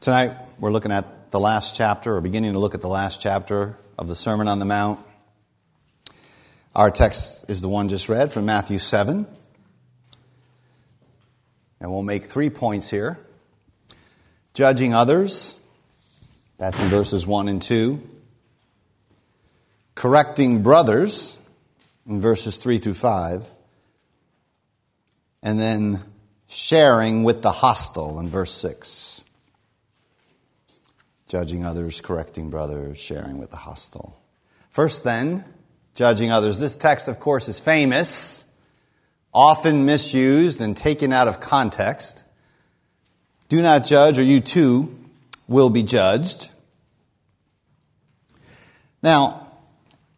Tonight, we're looking at the last chapter, or beginning to look at the last chapter of the Sermon on the Mount. Our text is the one just read from Matthew 7. And we'll make three points here judging others, that's in verses 1 and 2, correcting brothers, in verses 3 through 5, and then sharing with the hostile, in verse 6 judging others, correcting brothers, sharing with the hostile. First, then, judging others. This text, of course, is famous, often misused and taken out of context. Do not judge, or you too will be judged. Now,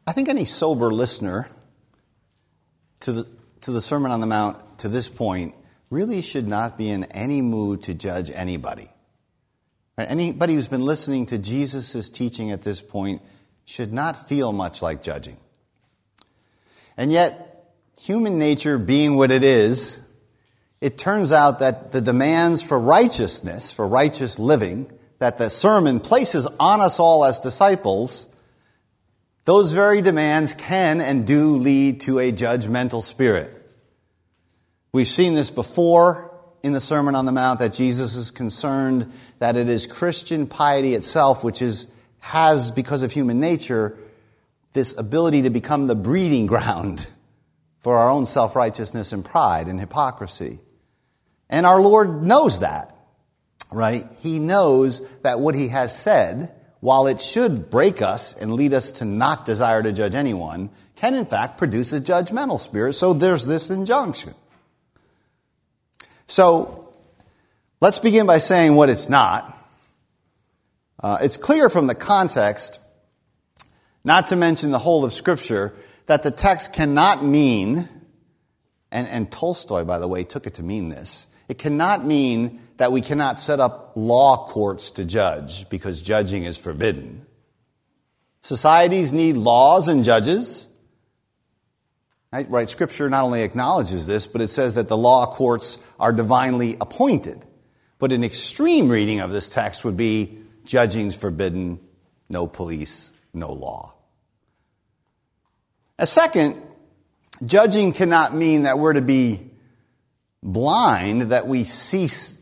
I think any sober listener to the, to the Sermon on the Mount to this point really should not be in any mood to judge anybody. Anybody who's been listening to Jesus' teaching at this point should not feel much like judging. And yet, human nature being what it is, it turns out that the demands for righteousness, for righteous living, that the sermon places on us all as disciples, those very demands can and do lead to a judgmental spirit. We've seen this before in the Sermon on the Mount that Jesus is concerned that it is Christian piety itself which is, has, because of human nature, this ability to become the breeding ground for our own self righteousness and pride and hypocrisy. And our Lord knows that, right? He knows that what He has said, while it should break us and lead us to not desire to judge anyone, can in fact produce a judgmental spirit. So there's this injunction. So let's begin by saying what it's not. Uh, it's clear from the context, not to mention the whole of Scripture, that the text cannot mean, and, and Tolstoy, by the way, took it to mean this, it cannot mean that we cannot set up law courts to judge because judging is forbidden. Societies need laws and judges. Right? Scripture not only acknowledges this, but it says that the law courts are divinely appointed. But an extreme reading of this text would be judging's forbidden, no police, no law. A second, judging cannot mean that we're to be blind, that we cease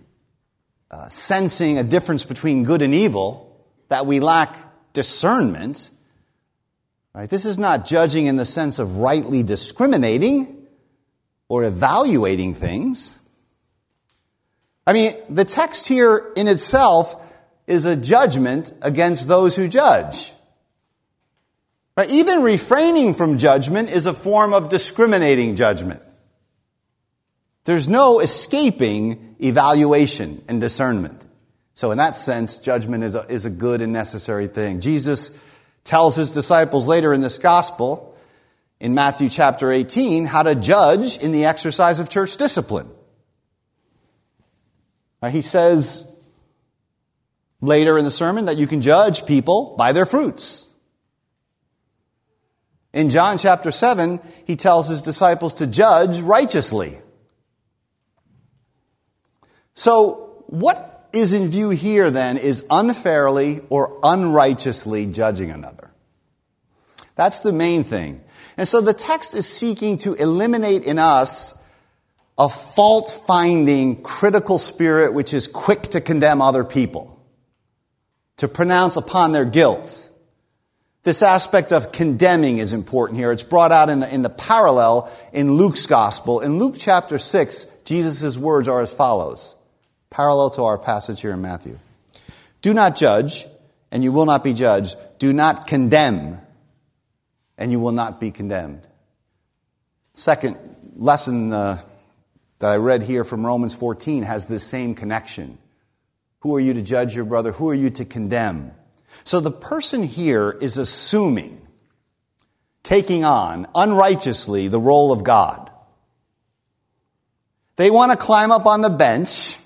uh, sensing a difference between good and evil, that we lack discernment. Right? This is not judging in the sense of rightly discriminating or evaluating things. I mean, the text here in itself is a judgment against those who judge. Right? Even refraining from judgment is a form of discriminating judgment. There's no escaping evaluation and discernment. So, in that sense, judgment is a, is a good and necessary thing. Jesus tells his disciples later in this gospel, in Matthew chapter 18, how to judge in the exercise of church discipline. He says later in the sermon that you can judge people by their fruits. In John chapter 7, he tells his disciples to judge righteously. So, what is in view here then is unfairly or unrighteously judging another. That's the main thing. And so the text is seeking to eliminate in us a fault finding critical spirit which is quick to condemn other people, to pronounce upon their guilt. This aspect of condemning is important here. It's brought out in the, in the parallel in Luke's gospel. In Luke chapter 6, Jesus' words are as follows parallel to our passage here in Matthew. Do not judge, and you will not be judged. Do not condemn, and you will not be condemned. Second lesson uh, that I read here from Romans 14 has this same connection. Who are you to judge your brother? Who are you to condemn? So the person here is assuming, taking on unrighteously the role of God. They want to climb up on the bench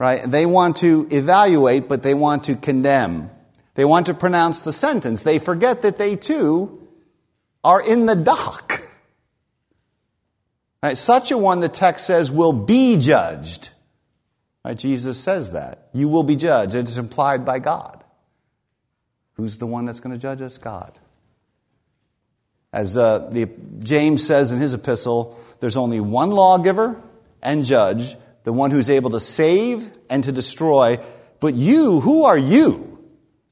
right? They want to evaluate, but they want to condemn. They want to pronounce the sentence. They forget that they too are in the dock. Right? Such a one, the text says, will be judged. Right? Jesus says that. You will be judged. It is implied by God. Who's the one that's going to judge us? God. As uh, the, James says in his epistle, there's only one lawgiver and judge, the one who's able to save and to destroy. But you, who are you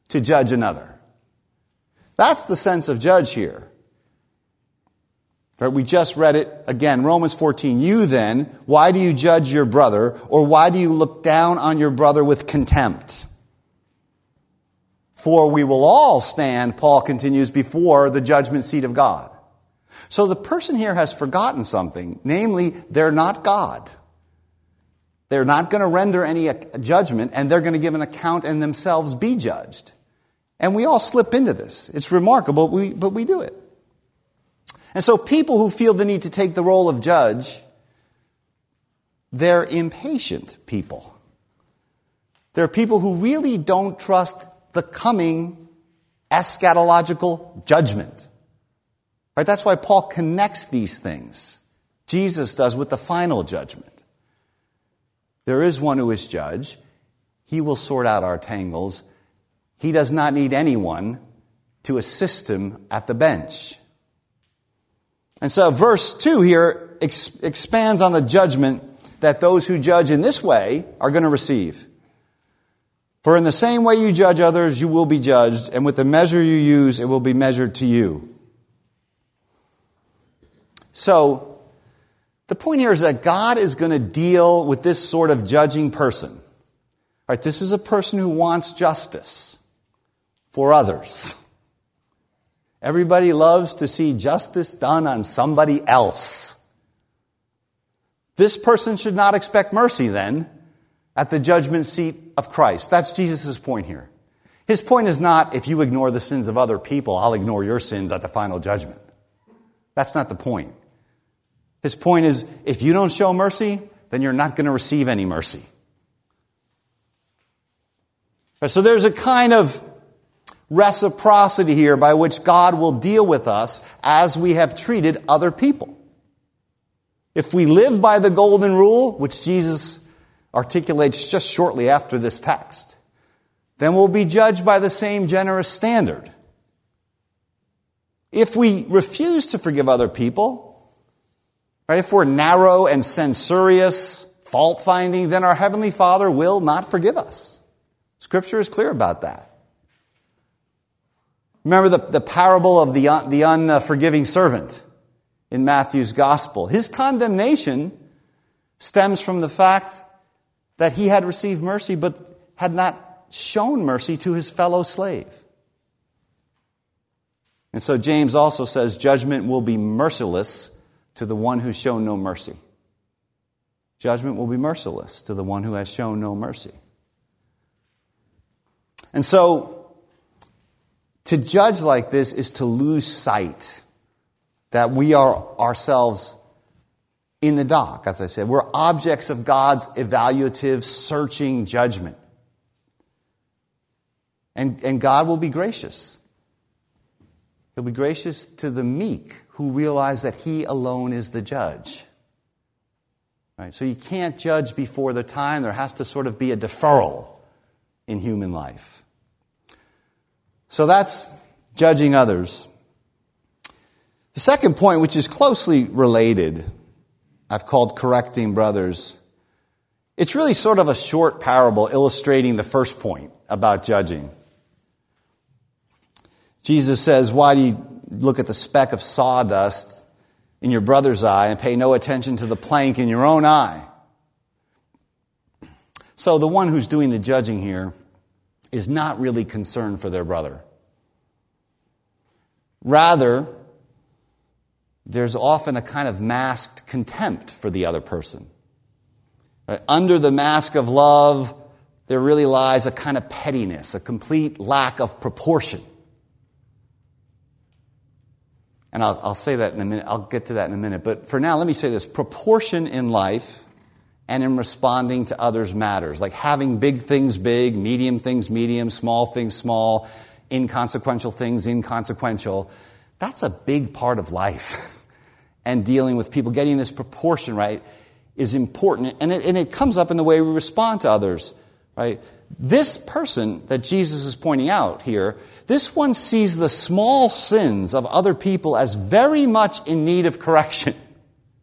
to judge another? That's the sense of judge here. Right, we just read it again, Romans 14. You then, why do you judge your brother, or why do you look down on your brother with contempt? For we will all stand, Paul continues, before the judgment seat of God. So the person here has forgotten something, namely, they're not God. They're not going to render any uh, judgment, and they're going to give an account and themselves be judged. And we all slip into this. It's remarkable, but we, but we do it. And so people who feel the need to take the role of judge, they're impatient people. They're people who really don't trust the coming eschatological judgment. Right? That's why Paul connects these things. Jesus does with the final judgment. There is one who is judge. He will sort out our tangles. He does not need anyone to assist him at the bench. And so verse 2 here ex- expands on the judgment that those who judge in this way are going to receive. For in the same way you judge others, you will be judged, and with the measure you use, it will be measured to you. So, the point here is that God is going to deal with this sort of judging person. Right? This is a person who wants justice for others. Everybody loves to see justice done on somebody else. This person should not expect mercy then at the judgment seat of Christ. That's Jesus' point here. His point is not if you ignore the sins of other people, I'll ignore your sins at the final judgment. That's not the point. His point is if you don't show mercy, then you're not going to receive any mercy. So there's a kind of reciprocity here by which God will deal with us as we have treated other people. If we live by the golden rule, which Jesus articulates just shortly after this text, then we'll be judged by the same generous standard. If we refuse to forgive other people, right, if we're narrow and censorious, fault finding, then our Heavenly Father will not forgive us. Scripture is clear about that. Remember the, the parable of the, the unforgiving servant in Matthew's gospel. His condemnation stems from the fact that he had received mercy but had not shown mercy to his fellow slave. And so James also says judgment will be merciless to the one who's shown no mercy. Judgment will be merciless to the one who has shown no mercy. And so to judge like this is to lose sight that we are ourselves in the dock, as I said. We're objects of God's evaluative, searching judgment. And, and God will be gracious. He'll be gracious to the meek who realize that He alone is the judge. Right? So you can't judge before the time. There has to sort of be a deferral in human life. So that's judging others. The second point, which is closely related, I've called correcting brothers. It's really sort of a short parable illustrating the first point about judging. Jesus says, Why do you look at the speck of sawdust in your brother's eye and pay no attention to the plank in your own eye? So the one who's doing the judging here is not really concerned for their brother. Rather, there's often a kind of masked contempt for the other person. Right? Under the mask of love, there really lies a kind of pettiness, a complete lack of proportion. And I'll, I'll, say that in a minute. I'll get to that in a minute. But for now, let me say this proportion in life and in responding to others matters. Like having big things big, medium things medium, small things small, inconsequential things inconsequential. That's a big part of life. and dealing with people, getting this proportion right is important, and it, and it comes up in the way we respond to others, right? This person that Jesus is pointing out here, this one sees the small sins of other people as very much in need of correction,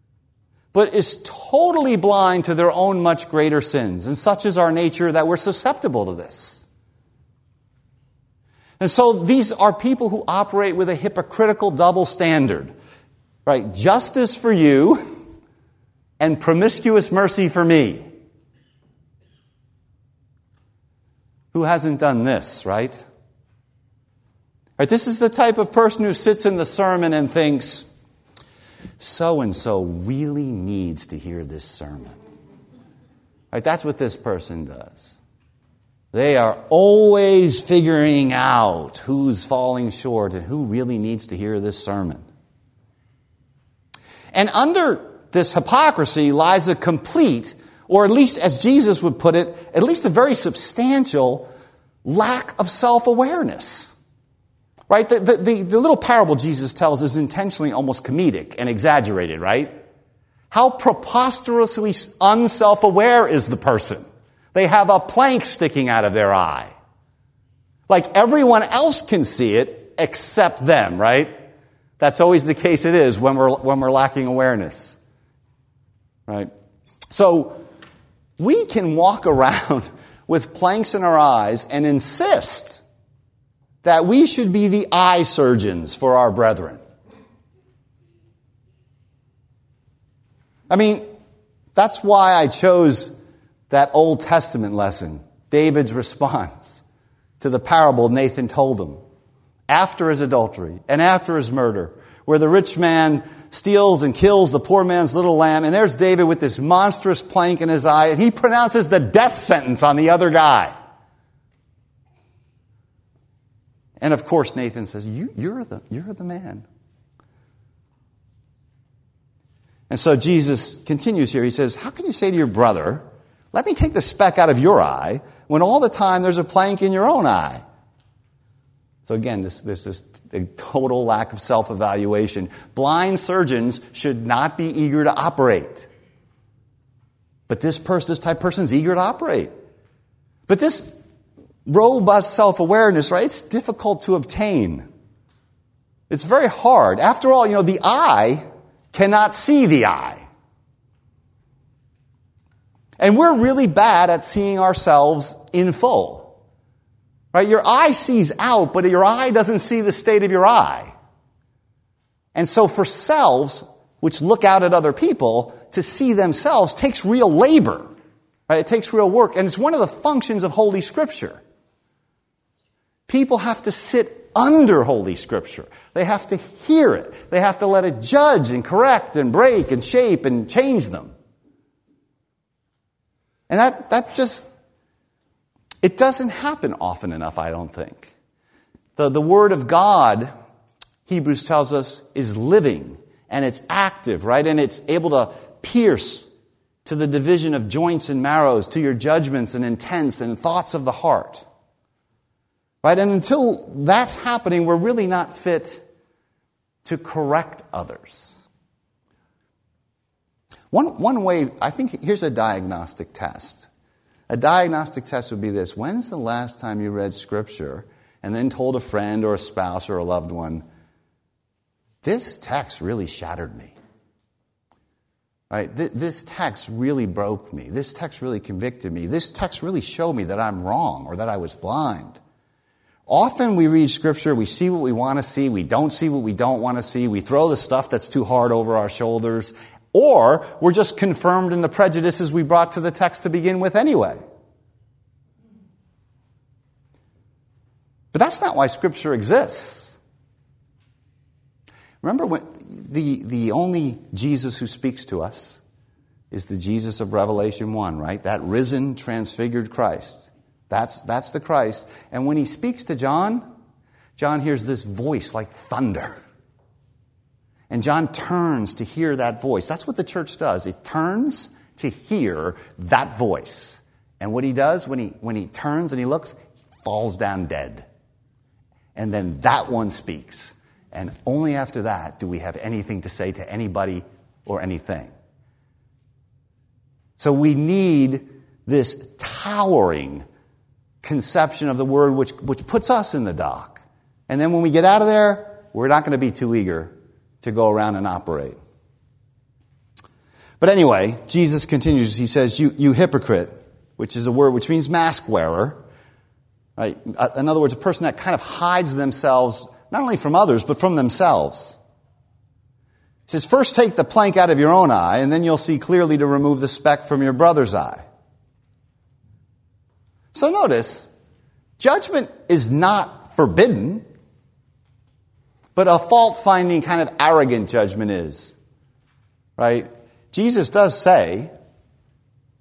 but is totally blind to their own much greater sins. And such is our nature that we're susceptible to this. And so these are people who operate with a hypocritical double standard, right? Justice for you and promiscuous mercy for me. Who hasn't done this, right? Right, this is the type of person who sits in the sermon and thinks, so and so really needs to hear this sermon. Right, that's what this person does. They are always figuring out who's falling short and who really needs to hear this sermon. And under this hypocrisy lies a complete or at least as Jesus would put it, at least a very substantial lack of self awareness. Right? The, the, the, the, little parable Jesus tells is intentionally almost comedic and exaggerated, right? How preposterously unself aware is the person? They have a plank sticking out of their eye. Like everyone else can see it except them, right? That's always the case it is when we're, when we're lacking awareness. Right? So, we can walk around with planks in our eyes and insist that we should be the eye surgeons for our brethren. I mean, that's why I chose that Old Testament lesson, David's response to the parable Nathan told him after his adultery and after his murder where the rich man steals and kills the poor man's little lamb. And there's David with this monstrous plank in his eye, and he pronounces the death sentence on the other guy. And of course, Nathan says, you, you're, the, you're the man. And so Jesus continues here. He says, How can you say to your brother, Let me take the speck out of your eye, when all the time there's a plank in your own eye? So again, this, there's this a total lack of self evaluation. Blind surgeons should not be eager to operate. But this person, this type of person is eager to operate. But this robust self awareness, right, it's difficult to obtain. It's very hard. After all, you know, the eye cannot see the eye. And we're really bad at seeing ourselves in full. Right? Your eye sees out, but your eye doesn't see the state of your eye. And so for selves, which look out at other people, to see themselves takes real labor. Right? It takes real work. And it's one of the functions of Holy Scripture. People have to sit under Holy Scripture. They have to hear it. They have to let it judge and correct and break and shape and change them. And that, that just it doesn't happen often enough, I don't think. The, the Word of God, Hebrews tells us, is living and it's active, right? And it's able to pierce to the division of joints and marrows, to your judgments and intents and thoughts of the heart. Right? And until that's happening, we're really not fit to correct others. One, one way, I think here's a diagnostic test. A diagnostic test would be this When's the last time you read Scripture and then told a friend or a spouse or a loved one, this text really shattered me? Right? This text really broke me. This text really convicted me. This text really showed me that I'm wrong or that I was blind. Often we read scripture, we see what we want to see, we don't see what we don't want to see, we throw the stuff that's too hard over our shoulders, or we're just confirmed in the prejudices we brought to the text to begin with anyway. But that's not why Scripture exists. Remember, when the, the only Jesus who speaks to us is the Jesus of Revelation 1, right? That risen, transfigured Christ. That's, that's the Christ. And when he speaks to John, John hears this voice like thunder. And John turns to hear that voice. That's what the church does. It turns to hear that voice. And what he does when he, when he turns and he looks, he falls down dead. And then that one speaks. And only after that do we have anything to say to anybody or anything. So we need this towering conception of the word which, which puts us in the dock. And then when we get out of there, we're not going to be too eager to go around and operate. But anyway, Jesus continues. He says, You, you hypocrite, which is a word which means mask wearer. Right? Uh, in other words, a person that kind of hides themselves not only from others, but from themselves. He says, First take the plank out of your own eye, and then you'll see clearly to remove the speck from your brother's eye. So notice, judgment is not forbidden, but a fault finding kind of arrogant judgment is. Right? Jesus does say,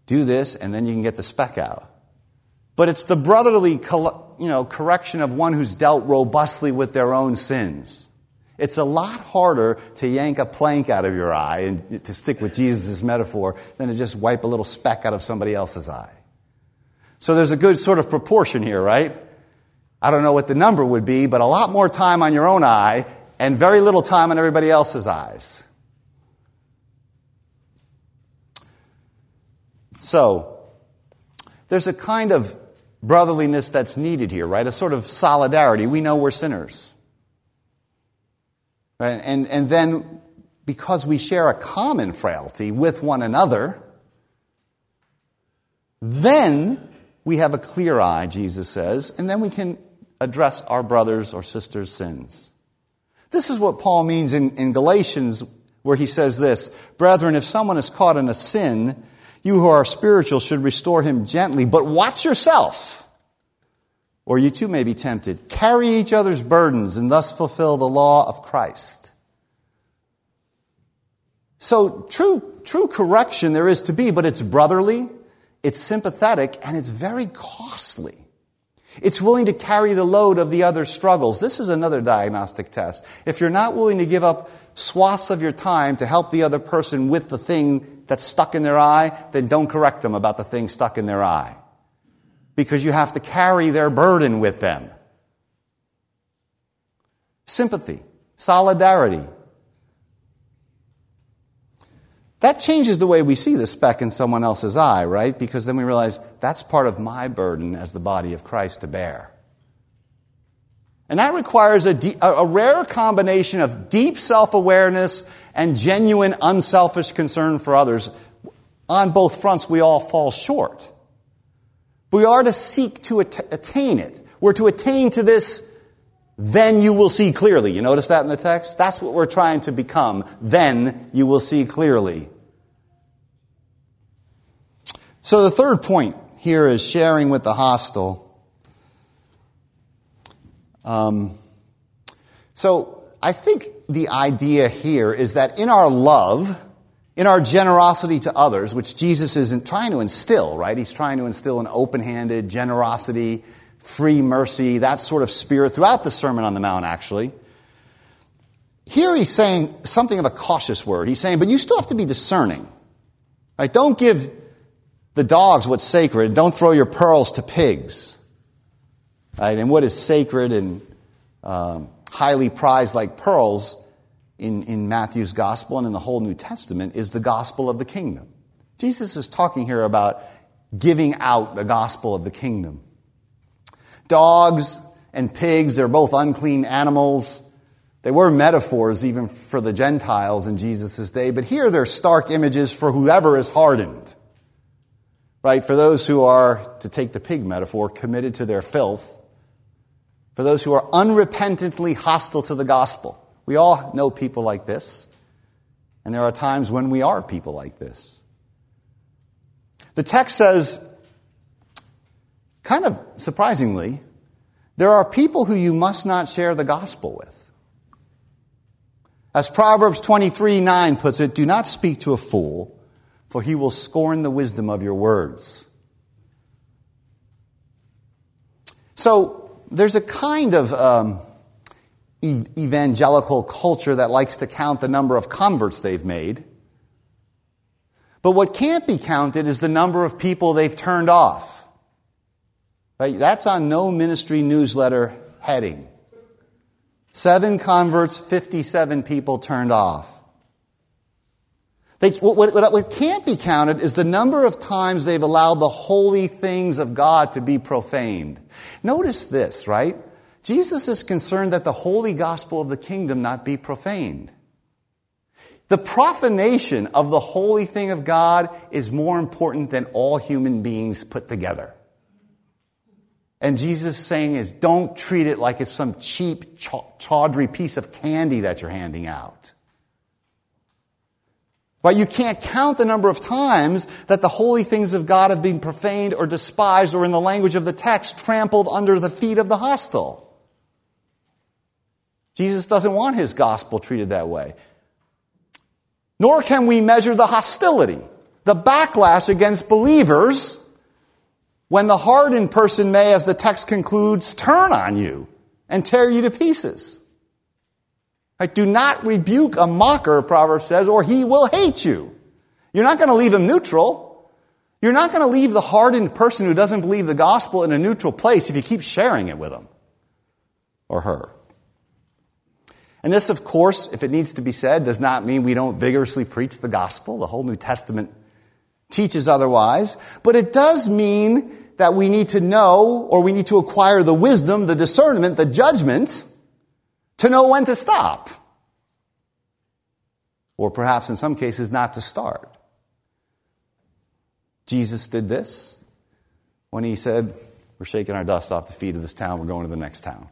do this and then you can get the speck out. But it's the brotherly you know, correction of one who's dealt robustly with their own sins. It's a lot harder to yank a plank out of your eye and to stick with Jesus' metaphor than to just wipe a little speck out of somebody else's eye. So there's a good sort of proportion here, right? I don't know what the number would be, but a lot more time on your own eye and very little time on everybody else's eyes. So, there's a kind of brotherliness that's needed here, right? A sort of solidarity. We know we're sinners. Right? And, and then, because we share a common frailty with one another, then we have a clear eye, Jesus says, and then we can address our brothers or sisters' sins. This is what Paul means in, in Galatians, where he says this Brethren, if someone is caught in a sin, you who are spiritual should restore him gently, but watch yourself or you too may be tempted. Carry each other's burdens and thus fulfill the law of Christ. So true, true correction there is to be, but it's brotherly, it's sympathetic, and it's very costly. It's willing to carry the load of the other struggles. This is another diagnostic test. If you're not willing to give up swaths of your time to help the other person with the thing that's stuck in their eye, then don't correct them about the thing stuck in their eye because you have to carry their burden with them. Sympathy, solidarity. That changes the way we see the speck in someone else's eye, right? Because then we realize that's part of my burden as the body of Christ to bear. And that requires a, de- a rare combination of deep self awareness and genuine unselfish concern for others. On both fronts, we all fall short. We are to seek to attain it. We're to attain to this, then you will see clearly. You notice that in the text? That's what we're trying to become. Then you will see clearly. So the third point here is sharing with the hostile. Um, so I think the idea here is that in our love, in our generosity to others, which Jesus isn't trying to instill, right? He's trying to instill an open handed generosity, free mercy, that sort of spirit throughout the Sermon on the Mount, actually. Here he's saying something of a cautious word. He's saying, but you still have to be discerning. Right? Don't give the dogs what's sacred. Don't throw your pearls to pigs. Right? And what is sacred and um, highly prized like pearls in, in Matthew's gospel and in the whole New Testament is the gospel of the kingdom. Jesus is talking here about giving out the gospel of the kingdom. Dogs and pigs, they're both unclean animals. They were metaphors even for the Gentiles in Jesus' day, but here they're stark images for whoever is hardened. Right? For those who are, to take the pig metaphor, committed to their filth. For those who are unrepentantly hostile to the gospel. We all know people like this, and there are times when we are people like this. The text says, kind of surprisingly, there are people who you must not share the gospel with. As Proverbs 23 9 puts it, do not speak to a fool, for he will scorn the wisdom of your words. So there's a kind of um, evangelical culture that likes to count the number of converts they've made. But what can't be counted is the number of people they've turned off. Right? That's on no ministry newsletter heading. Seven converts, 57 people turned off. They, what, what, what can't be counted is the number of times they've allowed the holy things of God to be profaned. Notice this, right? Jesus is concerned that the holy gospel of the kingdom not be profaned. The profanation of the holy thing of God is more important than all human beings put together. And Jesus' saying is don't treat it like it's some cheap, tawdry piece of candy that you're handing out. But you can't count the number of times that the holy things of God have been profaned or despised, or in the language of the text, trampled under the feet of the hostile. Jesus doesn't want his gospel treated that way. Nor can we measure the hostility, the backlash against believers when the hardened person may, as the text concludes, turn on you and tear you to pieces. Right? Do not rebuke a mocker, Proverbs says, or he will hate you. You're not going to leave him neutral. You're not going to leave the hardened person who doesn't believe the gospel in a neutral place if you keep sharing it with him or her. And this, of course, if it needs to be said, does not mean we don't vigorously preach the gospel. The whole New Testament teaches otherwise. But it does mean that we need to know or we need to acquire the wisdom, the discernment, the judgment to know when to stop. Or perhaps in some cases, not to start. Jesus did this when he said, We're shaking our dust off the feet of this town, we're going to the next town.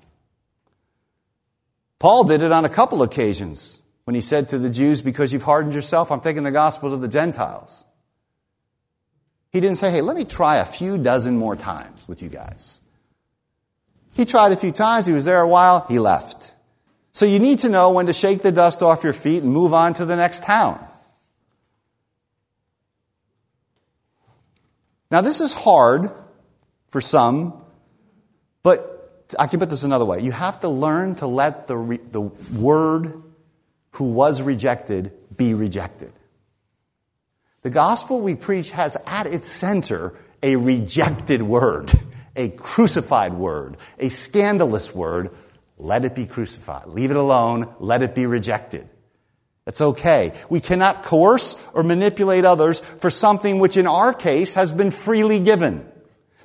Paul did it on a couple occasions when he said to the Jews, Because you've hardened yourself, I'm taking the gospel to the Gentiles. He didn't say, Hey, let me try a few dozen more times with you guys. He tried a few times, he was there a while, he left. So you need to know when to shake the dust off your feet and move on to the next town. Now, this is hard for some, but I can put this another way. You have to learn to let the, re- the word who was rejected be rejected. The gospel we preach has at its center a rejected word, a crucified word, a scandalous word. Let it be crucified. Leave it alone. Let it be rejected. That's okay. We cannot coerce or manipulate others for something which in our case has been freely given.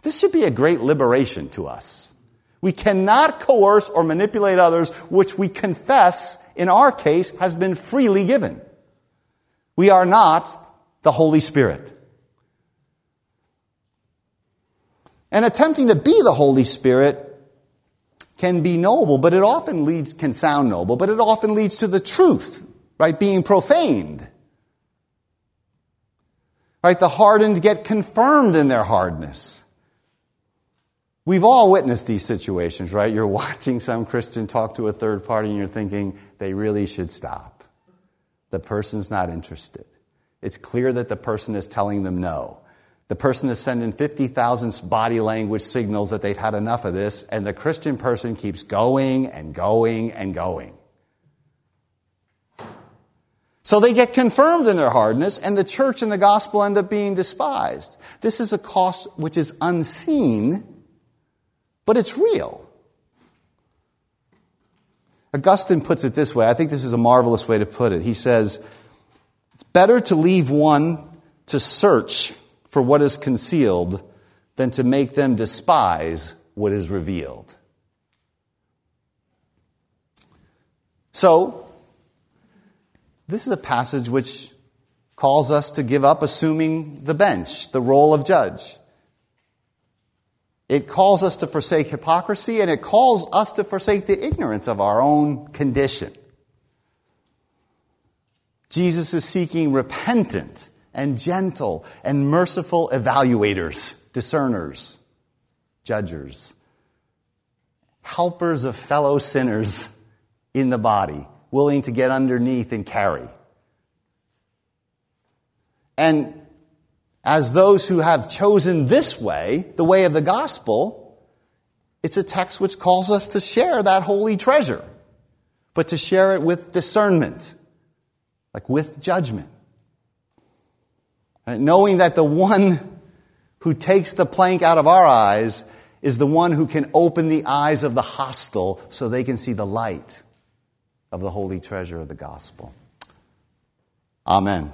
This should be a great liberation to us. We cannot coerce or manipulate others, which we confess, in our case, has been freely given. We are not the Holy Spirit. And attempting to be the Holy Spirit can be noble, but it often leads, can sound noble, but it often leads to the truth, right? Being profaned. Right? The hardened get confirmed in their hardness. We've all witnessed these situations, right? You're watching some Christian talk to a third party and you're thinking they really should stop. The person's not interested. It's clear that the person is telling them no. The person is sending 50,000 body language signals that they've had enough of this, and the Christian person keeps going and going and going. So they get confirmed in their hardness, and the church and the gospel end up being despised. This is a cost which is unseen but it's real. Augustine puts it this way. I think this is a marvelous way to put it. He says, It's better to leave one to search for what is concealed than to make them despise what is revealed. So, this is a passage which calls us to give up assuming the bench, the role of judge. It calls us to forsake hypocrisy and it calls us to forsake the ignorance of our own condition. Jesus is seeking repentant and gentle and merciful evaluators, discerners, judgers, helpers of fellow sinners in the body, willing to get underneath and carry. And as those who have chosen this way, the way of the gospel, it's a text which calls us to share that holy treasure, but to share it with discernment, like with judgment. And knowing that the one who takes the plank out of our eyes is the one who can open the eyes of the hostile so they can see the light of the holy treasure of the gospel. Amen.